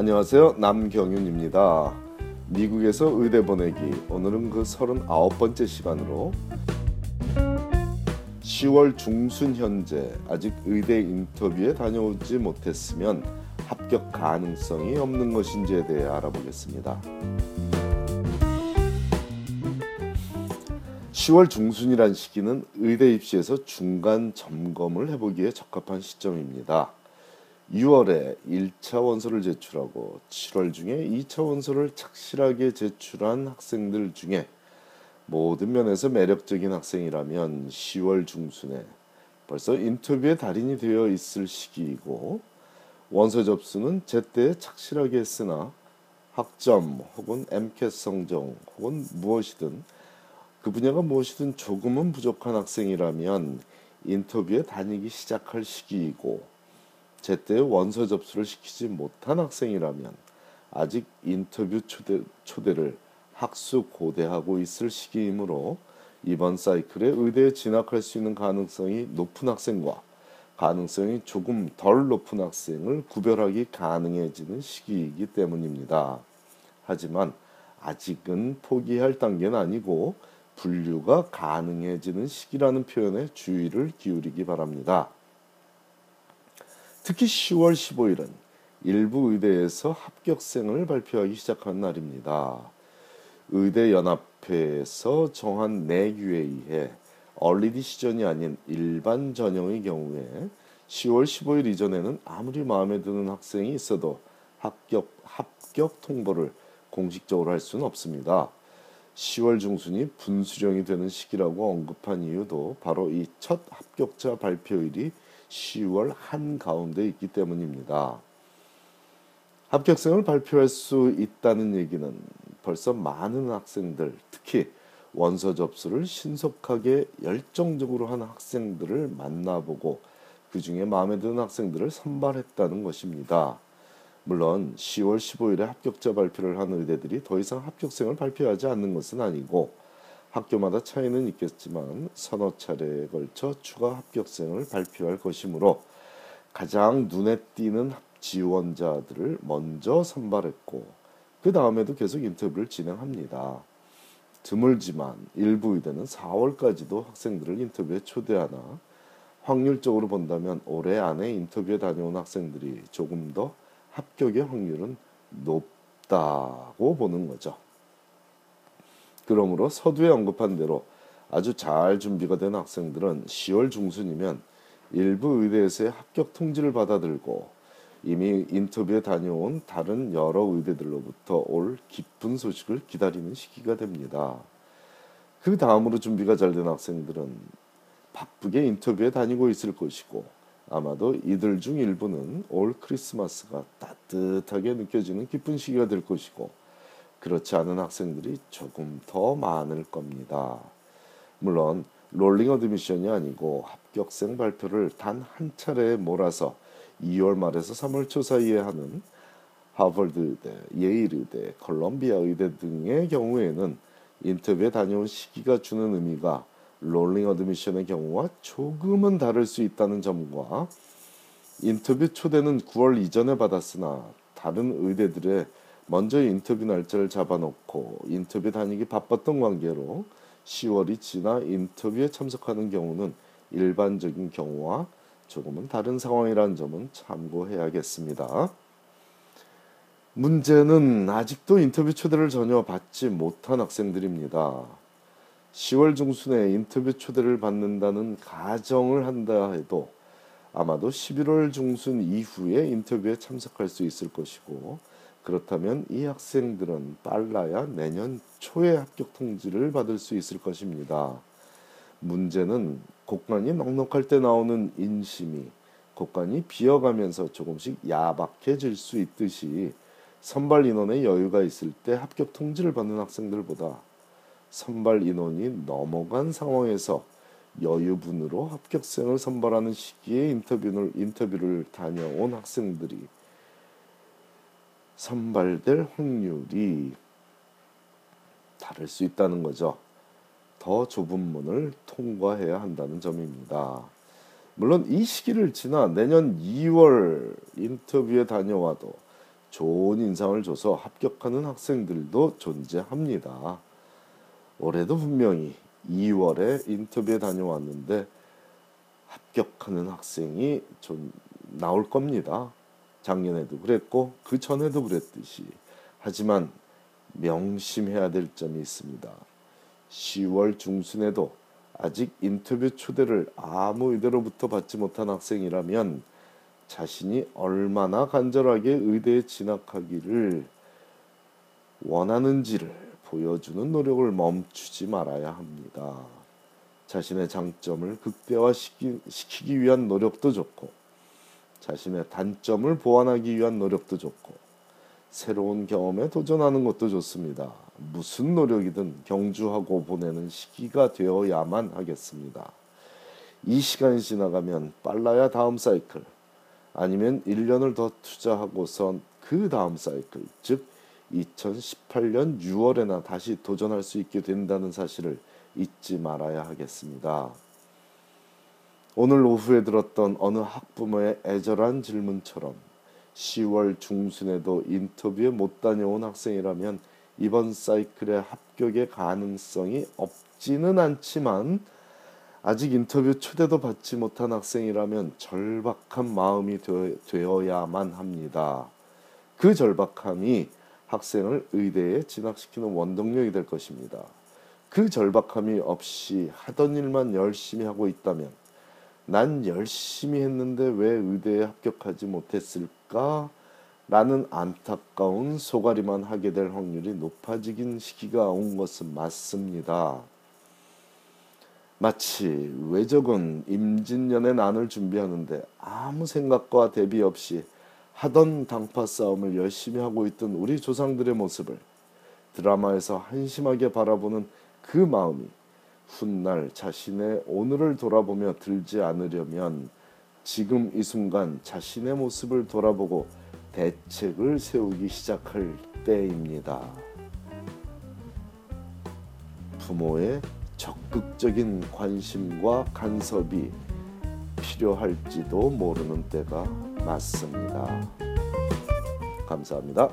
안녕하세요. 남경윤입니다. 미국에서 의대 보내기. 오늘은 그 39번째 시간으로 10월 중순 현재 아직 의대 인터뷰에 다녀오지 못했으면 합격 가능성이 없는 것인지에 대해 알아보겠습니다. 10월 중순이란 시기는 의대 입시에서 중간 점검을 해보기에 적합한 시점입니다. 6월에 1차 원서를 제출하고 7월 중에 2차 원서를 착실하게 제출한 학생들 중에 모든 면에서 매력적인 학생이라면 10월 중순에 벌써 인터뷰의 달인이 되어 있을 시기이고 원서 접수는 제때 착실하게 했으나 학점 혹은 MCAT 성적 혹은 무엇이든 그 분야가 무엇이든 조금은 부족한 학생이라면 인터뷰에 다니기 시작할 시기이고 제때 원서 접수를 시키지 못한 학생이라면 아직 인터뷰 초대, 초대를 학수 고대하고 있을 시기이므로 이번 사이클에 의대에 진학할 수 있는 가능성이 높은 학생과 가능성이 조금 덜 높은 학생을 구별하기 가능해지는 시기이기 때문입니다. 하지만 아직은 포기할 단계는 아니고 분류가 가능해지는 시기라는 표현에 주의를 기울이기 바랍니다. 특히 10월 15일은 일부 의대에서 합격생을 발표하기 시작한 날입니다. 의대연합회에서 정한 내규에 의해 얼리디 시전이 아닌 일반 전형의 경우에 10월 15일 이전에는 아무리 마음에 드는 학생이 있어도 합격 합격 통보를 공식적으로 할 수는 없습니다. 10월 중순이 분수령이 되는 시기라고 언급한 이유도 바로 이 첫 합격자 발표일이 10월 한가운데 있기 때문입니다. 합격생을 발표할 수 있다는 얘기는 벌써 많은 학생들, 특히 원서 접수를 신속하게 열정적으로 한 학생들을 만나보고 그 중에 마음에 드는 학생들을 선발했다는 것입니다. 물론 10월 15일에 합격자 발표를 한 의대들이 더 이상 합격생을 발표하지 않는 것은 아니고 학교마다 차이는 있겠지만 서너 차례에 걸쳐 추가 합격생을 발표할 것이므로 가장 눈에 띄는 지원자들을 먼저 선발했고 그 다음에도 계속 인터뷰를 진행합니다. 드물지만 일부 의대는 4월까지도 학생들을 인터뷰에 초대하나 확률적으로 본다면 올해 안에 인터뷰에 다녀온 학생들이 조금 더 합격의 확률은 높다고 보는 거죠. 그러므로 서두에 언급한 대로 아주 잘 준비가 된 학생들은 10월 중순이면 일부 의대에서의 합격 통지를 받아들고 이미 인터뷰에 다녀온 다른 여러 의대들로부터 올 기쁜 소식을 기다리는 시기가 됩니다. 그 다음으로 준비가 잘 된 학생들은 바쁘게 인터뷰에 다니고 있을 것이고 아마도 이들 중 일부는 올 크리스마스가 따뜻하게 느껴지는 기쁜 시기가 될 것이고 그렇지 않은 학생들이 조금 더 많을 겁니다. 물론 rolling admission이 아니고 합격생 발표를 단 한 차례에 몰아서 2월 말에서 3월 초 사이에 하는 하버드 의대, 예일 의대, 컬럼비아 의대 등의 경우에는 인터뷰에 다녀온 시기가 주는 의미가 rolling admission의 경우와 조금은 다를 수 있다는 점과 인터뷰 초대는 9월 이전에 받았으나 다른 의대들에 먼저 인터뷰 날짜를 잡아놓고 인터뷰 다니기 바빴던 관계로 10월이 지나 인터뷰에 참석하는 경우는 일반적인 경우와 조금은 다른 상황이라는 점은 참고해야겠습니다. 문제는 아직도 인터뷰 초대를 전혀 받지 못한 학생들입니다. 10월 중순에 인터뷰 초대를 받는다는 가정을 한다 해도 아마도 11월 중순 이후에 인터뷰에 참석할 수 있을 것이고 그렇다면 이 학생들은 빨라야 내년 초에 합격 통지를 받을 수 있을 것입니다. 문제는 곡간이 넉넉할 때 나오는 인심이 곡간이 비어가면서 조금씩 야박해질 수 있듯이 선발 인원의 여유가 있을 때 합격 통지를 받는 학생들보다 선발 인원이 넘어간 상황에서 여유분으로 합격생을 선발하는 시기에 인터뷰를 인터뷰를 다녀온 학생들이 선발될 확률이 다를 수 있다는 거죠. 더 좁은 문을 통과해야 한다는 점입니다. 물론 이 시기를 지나 내년 2월 인터뷰에 다녀와도 좋은 인상을 줘서 합격하는 학생들도 존재합니다. 올해도 분명히 2월에 인터뷰에 다녀왔는데 합격하는 학생이 좀 나올 겁니다. 작년에도 그랬고 그 전에도 그랬듯이 하지만 명심해야 될 점이 있습니다. 10월 중순에도 아직 인터뷰 초대를 아무 의대로부터 받지 못한 학생이라면 자신이 얼마나 간절하게 의대에 진학하기를 원하는지를 보여주는 노력을 멈추지 말아야 합니다. 자신의 장점을 극대화시키기 위한 노력도 좋고 자신의 단점을 보완하기 위한 노력도 좋고 새로운 경험에 도전하는 것도 좋습니다. 무슨 노력이든 경주하고 보내는 시기가 되어야만 하겠습니다. 이 시간이 지나가면 빨라야 다음 사이클 아니면 1년을 더 투자하고선 그 다음 사이클 즉 2018년 6월에나 다시 도전할 수 있게 된다는 사실을 잊지 말아야 하겠습니다. 오늘 오후에 들었던 어느 학부모의 애절한 질문처럼 10월 중순에도 인터뷰에 못 다녀온 학생이라면 이번 사이클의 합격의 가능성이 없지는 않지만 아직 인터뷰 초대도 받지 못한 학생이라면 절박한 마음이 되어야만 합니다. 그 절박함이 학생을 의대에 진학시키는 원동력이 될 것입니다. 그 절박함이 없이 하던 일만 열심히 하고 있다면 난 열심히 했는데 왜 의대에 합격하지 못했을까? 라는 안타까운 소가리만 하게 될 확률이 높아지긴 시기가 온 것은 맞습니다. 마치 외적은 임진년의 난을 준비하는데 아무 생각과 대비 없이 하던 당파 싸움을 열심히 하고 있던 우리 조상들의 모습을 드라마에서 한심하게 바라보는 그 마음이 훗날 자신의 오늘을 돌아보며 들지 않으려면 지금 이 순간 자신의 모습을 돌아보고 대책을 세우기 시작할 때입니다. 부모의 적극적인 관심과 간섭이 필요할지도 모르는 때가 맞습니다. 감사합니다.